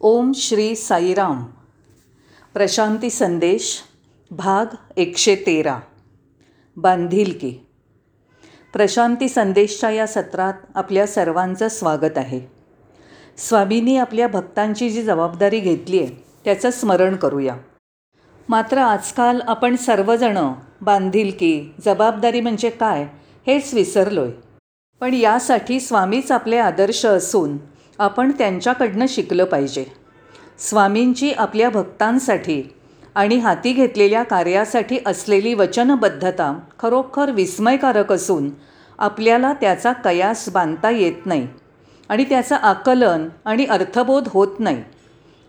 ओम श्री साईराम. प्रशांती संदेश भाग एकशे तेरा. बांधिलकी प्रशांती संदेशच्या या सत्रात आपल्या सर्वांचं स्वागत आहे. स्वामींनी आपल्या भक्तांची जी जबाबदारी घेतली आहे त्याचं स्मरण करूया. मात्र आजकाल आपण सर्वजणं बांधिलकी जबाबदारी म्हणजे काय हेच विसरलो आहे पण यासाठी स्वामीच आपले आदर्श असून आपण त्यांच्याकडनं शिकलं पाहिजे. स्वामींची आपल्या भक्तांसाठी आणि हाती घेतलेल्या कार्यासाठी असलेली वचनबद्धता खरोखर विस्मयकारक असून आपल्याला त्याचा कयास बांधता येत नाही आणि त्याचं आकलन आणि अर्थबोध होत नाही.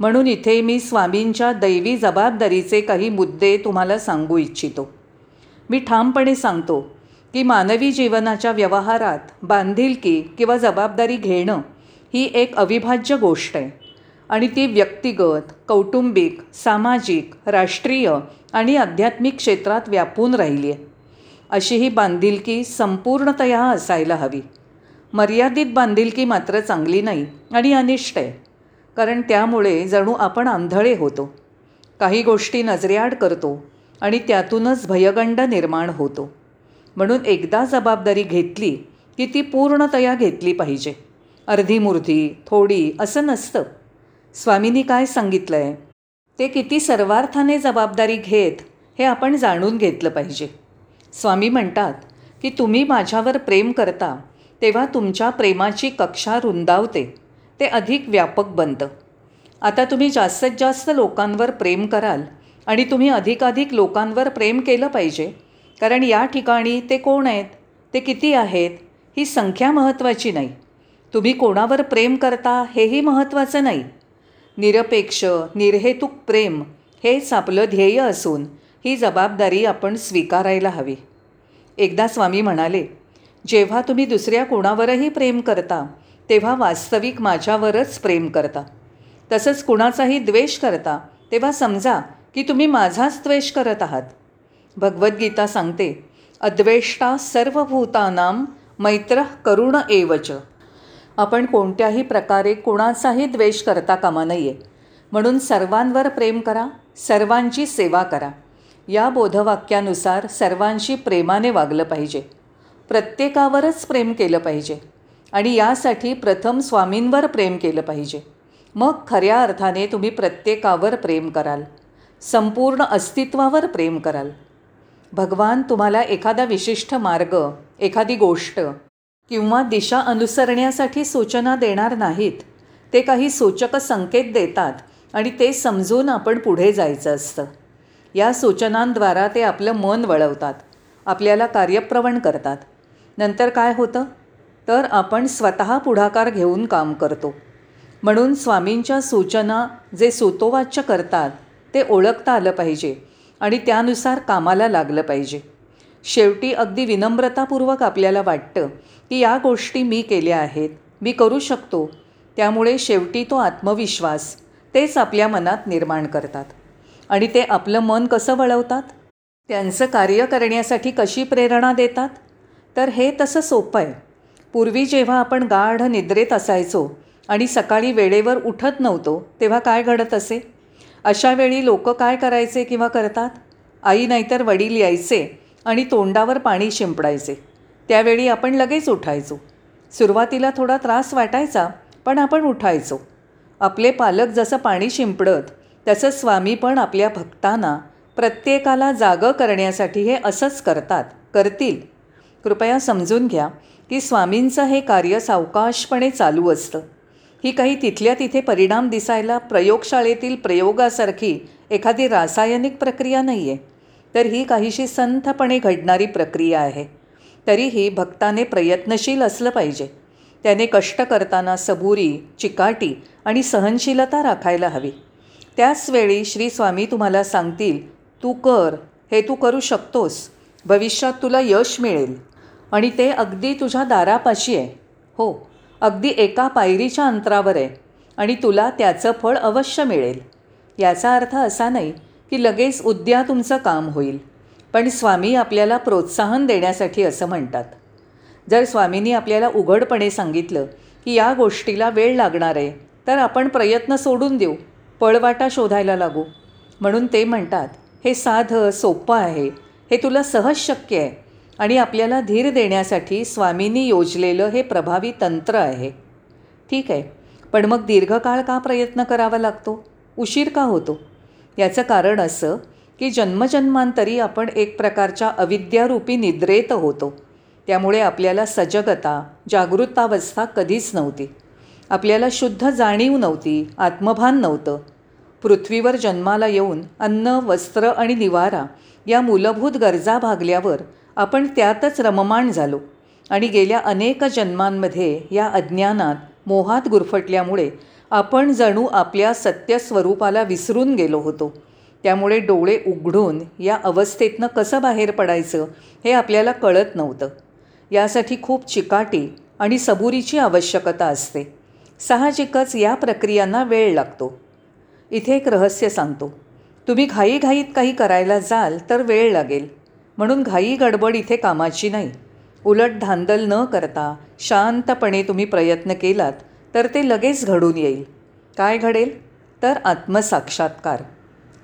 म्हणून इथे मी स्वामींच्या दैवी जबाबदारीचे काही मुद्दे तुम्हाला सांगू इच्छितो. मी ठामपणे सांगतो की मानवी जीवनाच्या व्यवहारात बांधिलकी किंवा जबाबदारी घेणं ही एक अविभाज्य गोष्ट आहे. आणि ती व्यक्तिगत कौटुंबिक सामाजिक राष्ट्रीय आणि आध्यात्मिक क्षेत्रात व्यापून राहिली आहे. अशी ही बांधिलकी संपूर्णतया असायला हवी. मर्यादित बांधिलकी मात्र चांगली नाही आणि अनिष्ट आहे. कारण त्यामुळे जणू आपण आंधळे होतो. काही गोष्टी नजरेआड करतो आणि त्यातूनच भयगंड निर्माण होतो. म्हणून एकदा जबाबदारी घेतली की ती पूर्णतया घेतली पाहिजे. अर्धीमुर्धी थोडी असं नसतं. स्वामींनी काय सांगितलं आहे ते किती सर्वार्थाने जबाबदारी घेत हे आपण जाणून घेतलं पाहिजे. स्वामी म्हणतात की तुम्ही माझ्यावर प्रेम करता तेव्हा तुमच्या प्रेमाची कक्षा रुंदावते. ते अधिक व्यापक बनतं. आता तुम्ही जास्तीत जास्त लोकांवर प्रेम कराल आणि तुम्ही अधिकाधिक लोकांवर प्रेम केलं पाहिजे. कारण या ठिकाणी ते कोण आहेत? ते किती आहेत? ही संख्या महत्त्वाची नाही. तुम्ही कोणावर प्रेम करता हेही महत्त्वाचं नाही. निरपेक्ष निर्हेतुक प्रेम हेच आपलं ध्येय असून ही जबाबदारी आपण स्वीकारायला हवी. एकदा स्वामी म्हणाले जेव्हा तुम्ही दुसऱ्या कोणावरही प्रेम करता तेव्हा वास्तविक माझ्यावरच प्रेम करता. तसंच कुणाचाही द्वेष करता तेव्हा समजा की तुम्ही माझाच द्वेष करत आहात. भगवद्गीता सांगते अद्वेष्टा सर्वभूतानां मैत्र करुण एवच आपण कोणत्याही प्रकारे कोणाचाही द्वेष करता कामा नये. म्हणून सर्वांवर प्रेम करा सर्वांची सेवा करा. या बोधवाक्यानुसार सर्वांशी प्रेमाने वागलं पाहिजे. प्रत्येकावरच प्रेम केलं पाहिजे. आणि यासाठी प्रथम स्वामींवर प्रेम केलं पाहिजे. मग खऱ्या अर्थाने तुम्ही प्रत्येकावर प्रेम कराल. संपूर्ण अस्तित्वावर प्रेम कराल. भगवान तुम्हाला एखादा विशिष्ट मार्ग एखादी गोष्ट किंवा दिशा अनुसरण्यासाठी सूचना देणार नाहीत. ते काही सूचक संकेत देतात आणि ते समजून आपण पुढे जायचं असतं. या सूचनांद्वारा ते आपलं मन वळवतात आपल्याला कार्यप्रवण करतात. नंतर काय होतं? तर आपण स्वतः पुढाकार घेऊन काम करतो. म्हणून स्वामींच्या सूचना जे सुतोवाच्य करतात ते ओळखता आलं पाहिजे आणि त्यानुसार कामाला लागलं पाहिजे. शेवटी अगदी विनम्रतापूर्वक आपल्याला वाटतं की या गोष्टी मी केल्या आहेत मी करू शकतो. त्यामुळे शेवटी तो आत्मविश्वास तेच आपल्या मनात निर्माण करतात. आणि ते आपलं मन कसं वळवतात? त्यांचं कार्य करण्यासाठी कशी प्रेरणा देतात? तर हे तसं सोपं आहे. पूर्वी जेव्हा आपण गाढ निद्रेत असायचो आणि सकाळी वेळेवर उठत नव्हतो तेव्हा काय घडत असे? अशावेळी लोक काय करायचे किंवा करतात? आई नाहीतर वडील यायचे आणि तोंडावर पाणी शिंपडायचे. त्यावेळी आपण लगेच उठायचो. सुरुवातीला थोडा त्रास वाटायचा पण आपण उठायचो. आपले पालक जसं पाणी शिंपडत तसं स्वामी पण आपल्या भक्तांना प्रत्येकाला जागं करण्यासाठी हे असंच करतात करतील. कृपया समजून घ्या की स्वामींचं हे कार्य सावकाशपणे चालू असतं. ही काही तिथल्या तिथे परिणाम दिसायला प्रयोगशाळेतील प्रयोगासारखी एखादी रासायनिक प्रक्रिया नाही आहे तर ही काहीशी संथपणे घडणारी प्रक्रिया आहे. तरीही भक्ताने प्रयत्नशील असलं पाहिजे. त्याने कष्ट करताना सबुरी चिकाटी आणि सहनशीलता राखायला हवी. त्याचवेळी श्री स्वामी तुम्हाला सांगतील तू कर हे तू करू शकतोस. भविष्यात तुला यश मिळेल. आणि ते अगदी तुझ्या दारापाशी आहे. हो अगदी एका पायरीच्या अंतरावर आहे आणि तुला त्याचं फळ अवश्य मिळेल. याचा अर्थ असा नाही की लगेच उद्या तुमचं काम होईल. पण स्वामी आपल्याला प्रोत्साहन देण्यासाठी असं म्हणतात. जर स्वामींनी आपल्याला उघडपणे सांगितलं की या गोष्टीला वेळ लागणार आहे तर आपण प्रयत्न सोडून देऊ पळवाटा शोधायला लागू. म्हणून ते म्हणतात हे साधं सोपं आहे. हे तुला सहज शक्य आहे आणि आपल्याला धीर देण्यासाठी स्वामींनी योजलेलं हे प्रभावी तंत्र आहे. ठीक आहे. पण मग दीर्घकाळ का प्रयत्न करावा लागतो? उशीर का होतो? याचं कारण असं की जन्मजन्मांतरी आपण एक प्रकारच्या अविद्यारूपी निद्रेत होतो. त्यामुळे आपल्याला सजगता जागृतावस्था कधीच नव्हती. आपल्याला शुद्ध जाणीव नव्हती आत्मभान नव्हतं. पृथ्वीवर जन्माला येऊन अन्न वस्त्र आणि निवारा या मूलभूत गरजा भागल्यावर आपण त्यातच रममाण झालो आणि गेल्या अनेक जन्मांमध्ये या अज्ञानात मोहात गुरफटल्यामुळे आपण जणू आपल्या सत्यस्वरूपाला विसरून गेलो होतो. त्यामुळे डोळे उघडून या अवस्थेतनं कसं बाहेर पडायचं हे आपल्याला कळत नव्हतं. यासाठी खूप चिकाटी आणि सबुरीची आवश्यकता असते. साहजिकच या प्रक्रियांना वेळ लागतो. इथे एक रहस्य सांगतो. तुम्ही घाईघाईत काही करायला जाल तर वेळ लागेल. म्हणून घाई गडबड इथे कामाची नाही. उलट धांदल न करता शांतपणे तुम्ही प्रयत्न केलात तर ते लगेच घडून येईल. काय घडेल? तर आत्मसाक्षात्कार.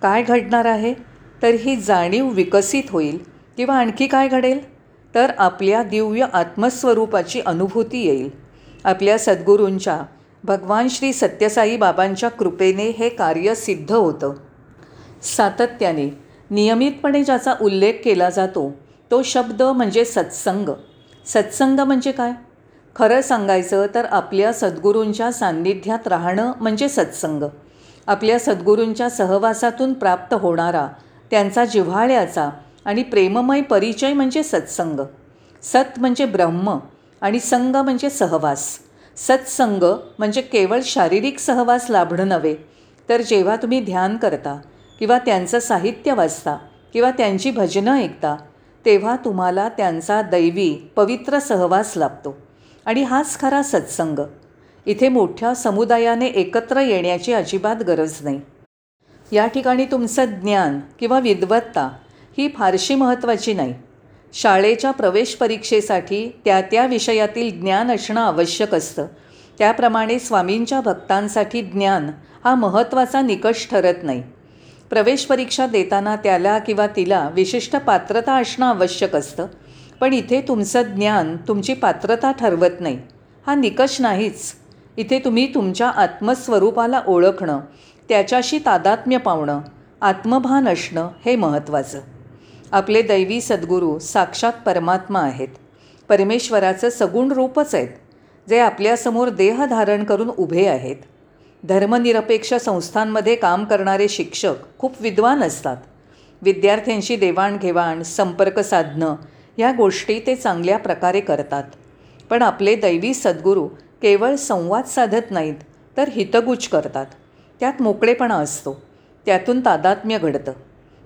काय घडणार आहे? तर ही जाणीव विकसित होईल. किंवा आणखी काय घडेल? तर आपल्या दिव्य आत्मस्वरूपाची अनुभूती येईल. आपल्या सद्गुरूंच्या भगवान श्री सत्यसाई बाबांच्या कृपेने हे कार्य सिद्ध होतं. सातत्याने नियमितपणे ज्याचा उल्लेख केला जातो तो शब्द म्हणजे सत्संग. सत्संग म्हणजे काय? खरं सांगायचं तर आपल्या सद्गुरूंच्या सान्निध्यात राहणं म्हणजे सत्संग. आपल्या सद्गुरूंच्या सहवासातून प्राप्त होणारा त्यांचा जिव्हाळ्याचा आणि प्रेममय परिचय म्हणजे सत्संग. सत म्हणजे ब्रह्म आणि संग म्हणजे सहवास. सत्संग म्हणजे केवळ शारीरिक सहवास लाभणं नव्हे तर जेव्हा तुम्ही ध्यान करता किंवा त्यांचं साहित्य वाचता किंवा त्यांची भजनं ऐकता तेव्हा तुम्हाला त्यांचा दैवी पवित्र सहवास लाभतो. आणि हाच खरा सत्संग. इथे मोठ्या समुदायाने एकत्र येण्याची अजिबात गरज नाही. या ठिकाणी तुमचं ज्ञान किंवा विद्वत्ता ही फारशी महत्त्वाची नाही. शाळेच्या प्रवेश परीक्षेसाठी त्या त्या विषयातील ज्ञान असणं आवश्यक असतं. त्याप्रमाणे स्वामींच्या भक्तांसाठी ज्ञान हा महत्त्वाचा निकष ठरत नाही. प्रवेश परीक्षा देताना त्याला किंवा तिला विशिष्ट पात्रता असणं आवश्यक असतं. पण इथे तुमचं ज्ञान तुमची पात्रता ठरवत नाही. हा निकष नाहीच. इथे तुम्ही तुमच्या आत्मस्वरूपाला ओळखणं त्याच्याशी तादात्म्य पावणं आत्मभान असणं हे महत्त्वाचं. आपले दैवी सद्गुरू साक्षात परमात्मा आहेत. परमेश्वराचं सगुण रूपच आहेत जे आपल्यासमोर देह धारण करून उभे आहेत. धर्मनिरपेक्ष संस्थांमध्ये काम करणारे शिक्षक खूप विद्वान असतात. विद्यार्थ्यांशी देवाणघेवाण संपर्क साधणं ह्या गोष्टी ते चांगल्या प्रकारे करतात. पण आपले दैवी सद्गुरू केवळ संवाद साधत नाहीत तर हितगुज करतात. त्यात मोकळेपणा असतो. त्यातून तादात्म्य घडतं.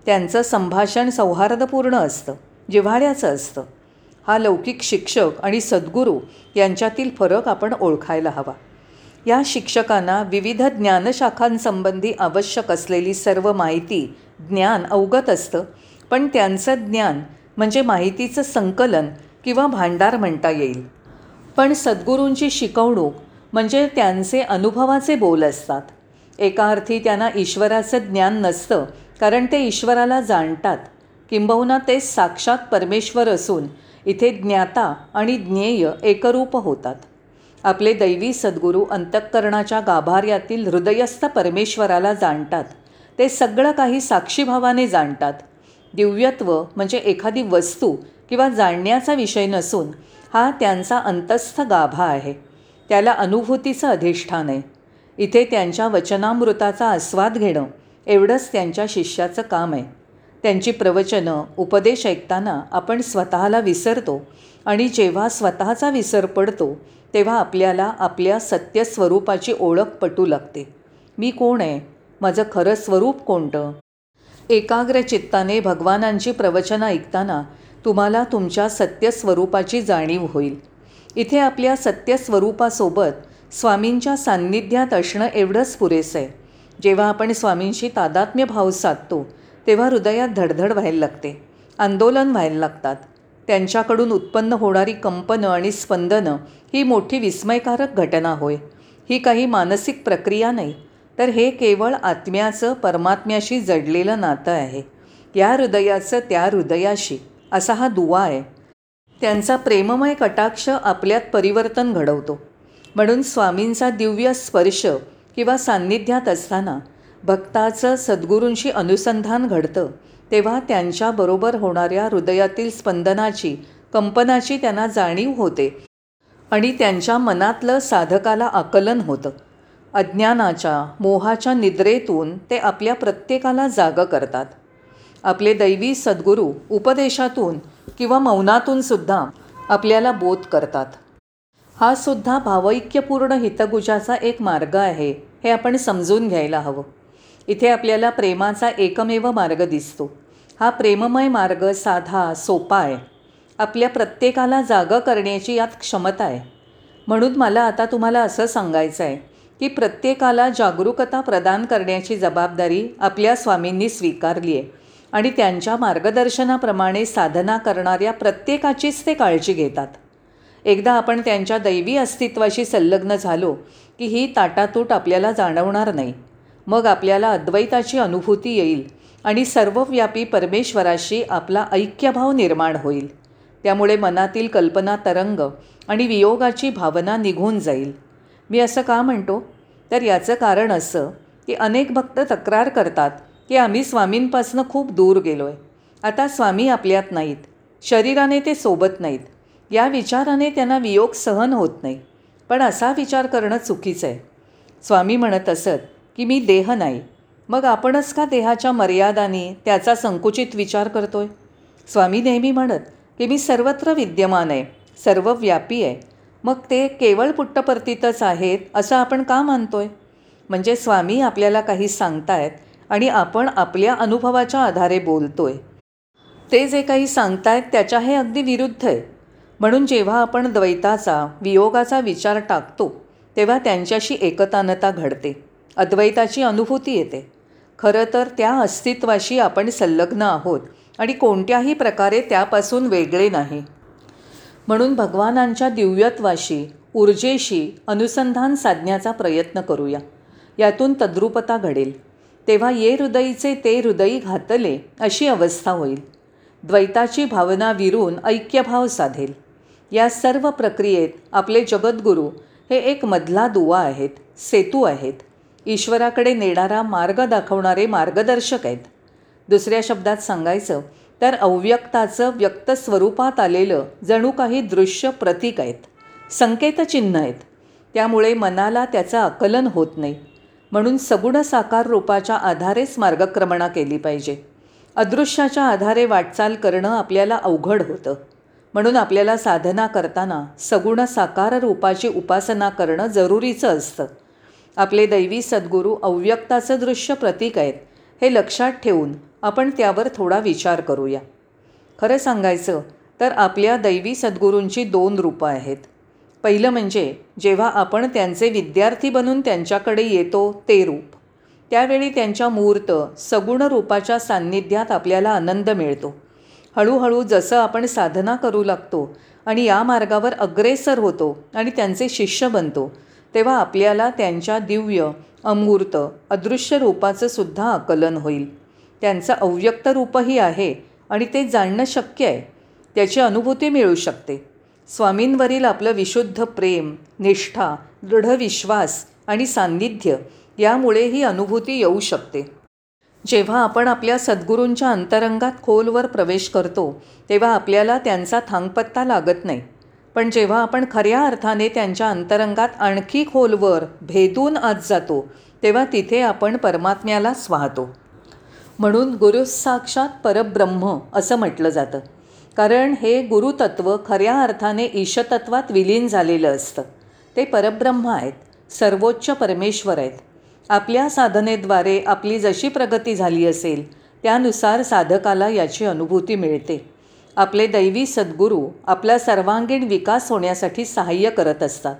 त्यांचं संभाषण सौहार्दपूर्ण असतं जिव्हाळ्याचं असतं. हा लौकिक शिक्षक आणि सद्गुरू यांच्यातील फरक आपण ओळखायला हवा. या शिक्षकांना विविध ज्ञानशाखांसंबंधी आवश्यक असलेली सर्व माहिती ज्ञान अवगत असतं पण त्यांचं ज्ञान म्हणजे माहितीचं संकलन किंवा भांडार म्हणता येईल. पण सद्गुरूंची शिकवणूक म्हणजे त्यांचे अनुभवाचे बोल असतात. एका अर्थी त्यांना ईश्वराचं ज्ञान नसतं कारण ते ईश्वराला जाणतात. किंबहुना ते साक्षात परमेश्वर असून इथे ज्ञाता आणि ज्ञेय एकरूप होतात. आपले दैवी सद्गुरू अंतःकरणाच्या गाभार्यातील हृदयस्थ परमेश्वराला जाणतात. ते सगळं काही साक्षीभावाने जाणतात. दिव्यत्व म्हणजे एखादी वस्तू किंवा जाणण्याचा विषय नसून हा त्यांचा अंतस्थ गाभा आहे. त्याला अनुभूतीचं अधिष्ठान आहे. इथे त्यांच्या वचनामृताचा आस्वाद घेणं एवढंच त्यांच्या शिष्याचं काम आहे. त्यांची प्रवचनं उपदेश ऐकताना आपण स्वतःला विसरतो आणि जेव्हा स्वतःचा विसर पडतो तेव्हा आपल्याला आपल्या सत्यस्वरूपाची ओळख पटू लागते. मी कोण आहे? माझं खरं स्वरूप कोणतं? एकाग्र चित्ताने भगवानांची प्रवचनं ऐकताना तुम्हाला तुमच्या सत्यस्वरूपाची जाणीव होईल. इथे आपल्या सत्यस्वरूपासोबत स्वामींच्या सान्निध्यात असणं एवढंच पुरेसं आहे. जेव्हा आपण स्वामींशी तादात्म्य भाव साधतो तेव्हा हृदयात धडधड व्हायला लागते आंदोलन व्हायला लागतात. त्यांच्याकडून उत्पन्न होणारी कंपनं आणि स्पंदनं ही मोठी विस्मयकारक घटना होय. ही काही मानसिक प्रक्रिया नाही तर हे केवळ आत्म्याचं परमात्म्याशी जडलेलं नातं आहे. या हृदयाचं त्या हृदयाशी असा हा दुवा आहे. त्यांचा प्रेममय कटाक्ष आपल्यात परिवर्तन घडवतो. म्हणून स्वामींचा दिव्य स्पर्श किंवा सान्निध्यात असताना भक्ताचं सद्गुरूंशी अनुसंधान घडतं तेव्हा त्यांच्याबरोबर होणाऱ्या हृदयातील स्पंदनाची कंपनाची त्यांना जाणीव होते आणि त्यांच्या मनातलं साधकाला आकलन होतं. अज्ञानाच्या मोहाच्या निद्रेतून ते आपल्या प्रत्येकाला जागं करतात. आपले दैवी सद्गुरू उपदेशातून किंवा मौनातून सुद्धा आपल्याला बोध करतात. हा सुद्धा भावैक्यपूर्ण हितगुजाचा एक मार्ग आहे हे आपण समजून घ्यायला हवं. इथे आपल्याला प्रेमाचा एकमेव मार्ग दिसतो. हा प्रेममय मार्ग साधा सोपा आहे. आपल्या प्रत्येकाला जागं करण्याची यात क्षमता आहे. म्हणून मला आता तुम्हाला असं सांगायचं आहे की प्रत्येकाला जागरूकता प्रदान करण्याची जबाबदारी आपल्या स्वामींनी स्वीकारली आहे. आणि त्यांच्या मार्गदर्शनाप्रमाणे साधना करणाऱ्या प्रत्येकाचीच ते काळजी घेतात. एकदा आपण त्यांच्या दैवी अस्तित्वाशी संलग्न झालो की ही ताटातूट आपल्याला जाणवणार नाही. मग आपल्याला अद्वैताची अनुभूती येईल आणि सर्वव्यापी परमेश्वराशी आपला ऐक्यभाव निर्माण होईल. त्यामुळे मनातील कल्पना तरंग आणि वियोगाची भावना निघून जाईल. मी असं का म्हणतो? तर याचं कारण असं की अनेक भक्त तक्रार करतात की आम्ही स्वामींपासनं खूप दूर गेलो आहे आता स्वामी आपल्यात नाहीत. शरीराने ते सोबत नाहीत. या विचाराने त्यांना वियोग सहन होत नाही. पण असा विचार करणं चुकीचं आहे. स्वामी म्हणत असत की मी देह नाही. मग आपणच का देहाच्या मर्यादाने त्याचा संकुचित विचार करतोय? स्वामी नेहमी म्हणत की मी सर्वत्र विद्यमान आहे सर्वव्यापी आहे. मग ते केवळ पुट्टपर्तीतच आहेत असं आपण का मानतो आहे म्हणजे स्वामी आपल्याला काही सांगतायत आणि आपण आपल्या अनुभवाच्या आधारे बोलतो आहे ते जे काही सांगतायत त्याच्या हे अगदी विरुद्ध आहे. म्हणून जेव्हा आपण द्वैताचा वियोगाचा विचार टाकतो तेव्हा त्यांच्याशी एकतानता घडते. अद्वैताची अनुभूती येते. खरं तर त्या अस्तित्वाशी आपण संलग्न आहोत आणि कोणत्याही प्रकारे त्यापासून वेगळे नाही. म्हणून भगवानांच्या दिव्यत्वाशी ऊर्जेशी अनुसंधान साधण्याचा प्रयत्न करूया. यातून तद्रुपता घडेल. तेव्हा ये हृदयीचे ते हृदयी घातले अशी अवस्था होईल. द्वैताची भावना विरून ऐक्यभाव साधेल. या सर्व प्रक्रियेत आपले जगद्गुरू हे एक मधला दुवा आहेत सेतू आहेत. ईश्वराकडे नेणारा मार्ग दाखवणारे मार्गदर्शक आहेत. दुसऱ्या शब्दात सांगायचं तर अव्यक्ताचं व्यक्त स्वरूपात आलेलं जणू काही दृश्य प्रतीक आहेत संकेतचिन्ह आहेत. त्यामुळे मनाला त्याचं आकलन होत नाही. म्हणून सगुण साकार रूपाच्या आधारेच मार्गक्रमणा केली पाहिजे. अदृश्याच्या आधारे वाटचाल करणं आपल्याला अवघड होतं. म्हणून आपल्याला साधना करताना सगुण साकार रूपाची उपासना करणं जरुरीचं असतं. आपले दैवी सद्गुरू अव्यक्ताचं दृश्य प्रतीक आहेत हे लक्षात ठेवून आपण त्यावर थोडा विचार करूया. खरं सांगायचं तर आपल्या दैवी सद्गुरूंची दोन रूपं आहेत. पहिलं म्हणजे जेव्हा आपण त्यांचे विद्यार्थी बनून त्यांच्याकडे येतो ते रूप. त्यावेळी त्यांच्या मूर्त सगुण रूपाच्या सान्निध्यात आपल्याला आनंद मिळतो. हळूहळू जसं आपण साधना करू लागतो आणि या मार्गावर अग्रेसर होतो आणि त्यांचे शिष्य बनतो तेव्हा आपल्याला त्यांच्या दिव्य अमूर्त अदृश्य रूपाचं सुद्धा आकलन होईल. त्यांचं अव्यक्त रूपही आहे आणि ते जाणणं शक्य आहे. त्याची अनुभूती मिळू शकते. स्वामींवरील आपलं विशुद्ध प्रेम निष्ठा दृढ विश्वास आणि सान्निध्य यामुळे ही अनुभूती येऊ शकते. जेव्हा आपण आपल्या सद्गुरूंच्या अंतरंगात खोलवर प्रवेश करतो तेव्हा आपल्याला त्यांचा थांगपत्ता लागत नाही. पण जेव्हा आपण खऱ्या अर्थाने त्यांच्या अंतरंगात आणखी खोलवर भेदून आत जातो तेव्हा तिथे आपण परमात्म्यालाच वाहतो म्हणून गुरु साक्षात परब्रह्म असं म्हटलं जातं. कारण हे गुरुतत्व खऱ्या अर्थाने ईशतत्वात विलीन झालेलं असतं. ते परब्रह्म आहेत सर्वोच्च परमेश्वर आहेत. आपल्या साधनेद्वारे आपली जशी प्रगती झाली असेल त्यानुसार साधकाला याची अनुभूती मिळते. आपले दैवी सद्गुरू आपला सर्वांगीण विकास होण्यासाठी सहाय्य करत असतात.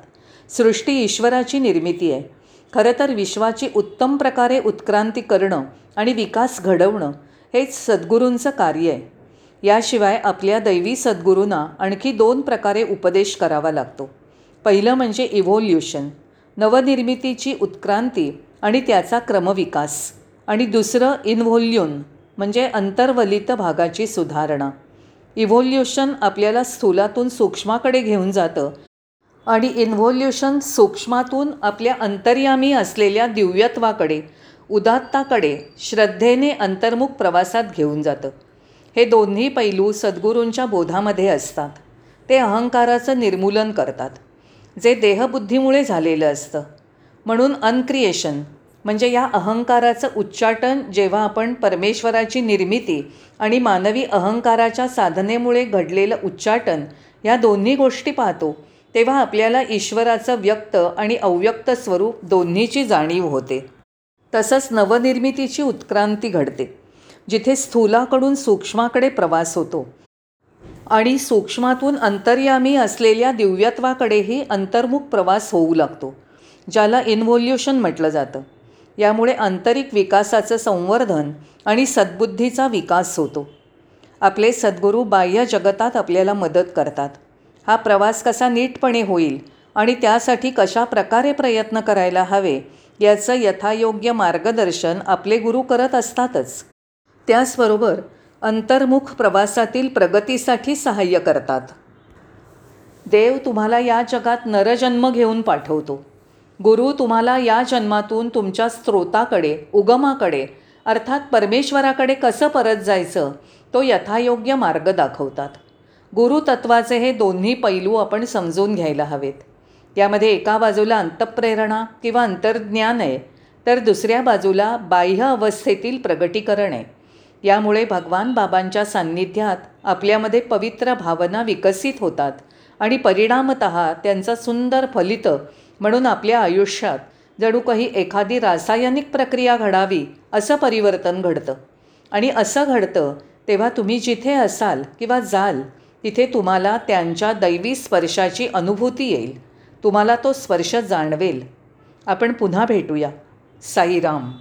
सृष्टी ईश्वराची निर्मिती आहे. खरं तर विश्वाची उत्तम प्रकारे उत्क्रांती करणं आणि विकास घडवणं हेच सद्गुरूंचं कार्य आहे. याशिवाय आपल्या दैवी सद्गुरूंना आणखी दोन प्रकारे उपदेश करावा लागतो. पहिलं म्हणजे इव्होल्युशन नवनिर्मितीची उत्क्रांती आणि त्याचा क्रमविकास. आणि दुसरं इन्व्होल्यून म्हणजे अंतर्वलित भागाची सुधारणा. इव्होल्युशन आपल्याला स्थूलातून सूक्ष्माकडे घेऊन जातं आणि इन्व्होल्युशन सूक्ष्मातून आपल्या अंतर्यामी असलेल्या दिव्यत्वाकडे उदात्ताकडे श्रद्धेने अंतर्मुख प्रवासात घेऊन जातं. हे दोन्ही पैलू सद्गुरूंच्या बोधामध्ये असतात. ते अहंकाराचं निर्मूलन करतात. जे देहबुद्धीमुळे झालेलं असतं. म्हणून अनक्रिएशन म्हणजे या अहंकाराचं उच्चाटन जेव्हा आपण परमेश्वराची निर्मिती आणि मानवी अहंकाराच्या साधनेमुळे घडलेलं उच्चाटन या दोन्ही गोष्टी पाहतो तेव्हा आपल्याला ईश्वराचं व्यक्त आणि अव्यक्त स्वरूप दोन्हीची जाणीव होते. तसंच नवनिर्मितीची उत्क्रांती घडते जिथे स्थूलाकडून सूक्ष्माकडे प्रवास होतो. आणि सूक्ष्मातून अंतर्यामी असलेल्या दिव्यत्वाकडेही अंतर्मुख प्रवास होऊ लागतो ज्याला इन्व्होल्युशन म्हटलं जातं. यामुळे आंतरिक विकासाचं संवर्धन आणि सद्बुद्धीचा विकास होतो. आपले सद्गुरू बाह्य जगतात आपल्याला मदत करतात. हा प्रवास कसा नीटपणे होईल आणि त्यासाठी कशा प्रकारे प्रयत्न करायला हवे याचं यथायोग्य मार्गदर्शन आपले गुरु करत असतातच. त्याचबरोबर अंतर्मुख प्रवासातील प्रगतीसाठी सहाय्य करतात. देव तुम्हाला या जगात नरजन्म घेऊन पाठवतो. गुरु तुम्हाला या जन्मातून तुमच्या स्त्रोताकडे उगमाकडे अर्थात परमेश्वराकडे कसं परत जायचं तो यथायोग्य मार्ग दाखवतात. गुरुतत्वाचे हे दोन्ही पैलू आपण समजून घ्यायला हवेत. यामध्ये एका बाजूला अंतप्रेरणा किंवा अंतर्ज्ञान आहे तर दुसऱ्या बाजूला बाह्य अवस्थेतील प्रगटीकरण आहे. यामुळे भगवान बाबांच्या सान्निध्यात आपल्यामध्ये पवित्र भावना विकसित होतात आणि परिणामत त्यांचा सुंदर फलित म्हणून आपल्या आयुष्यात जणू काही एखादी रासायनिक प्रक्रिया घडावी असं परिवर्तन घडतं. आणि असं घडतं तेव्हा तुम्ही जिथे असाल किंवा जाल तिथे तुम्हाला त्यांच्या दैवी स्पर्शाची अनुभूती येईल. तुम्हाला तो स्पर्श जाणवेल. आपण पुन्हा भेटूया. साईराम.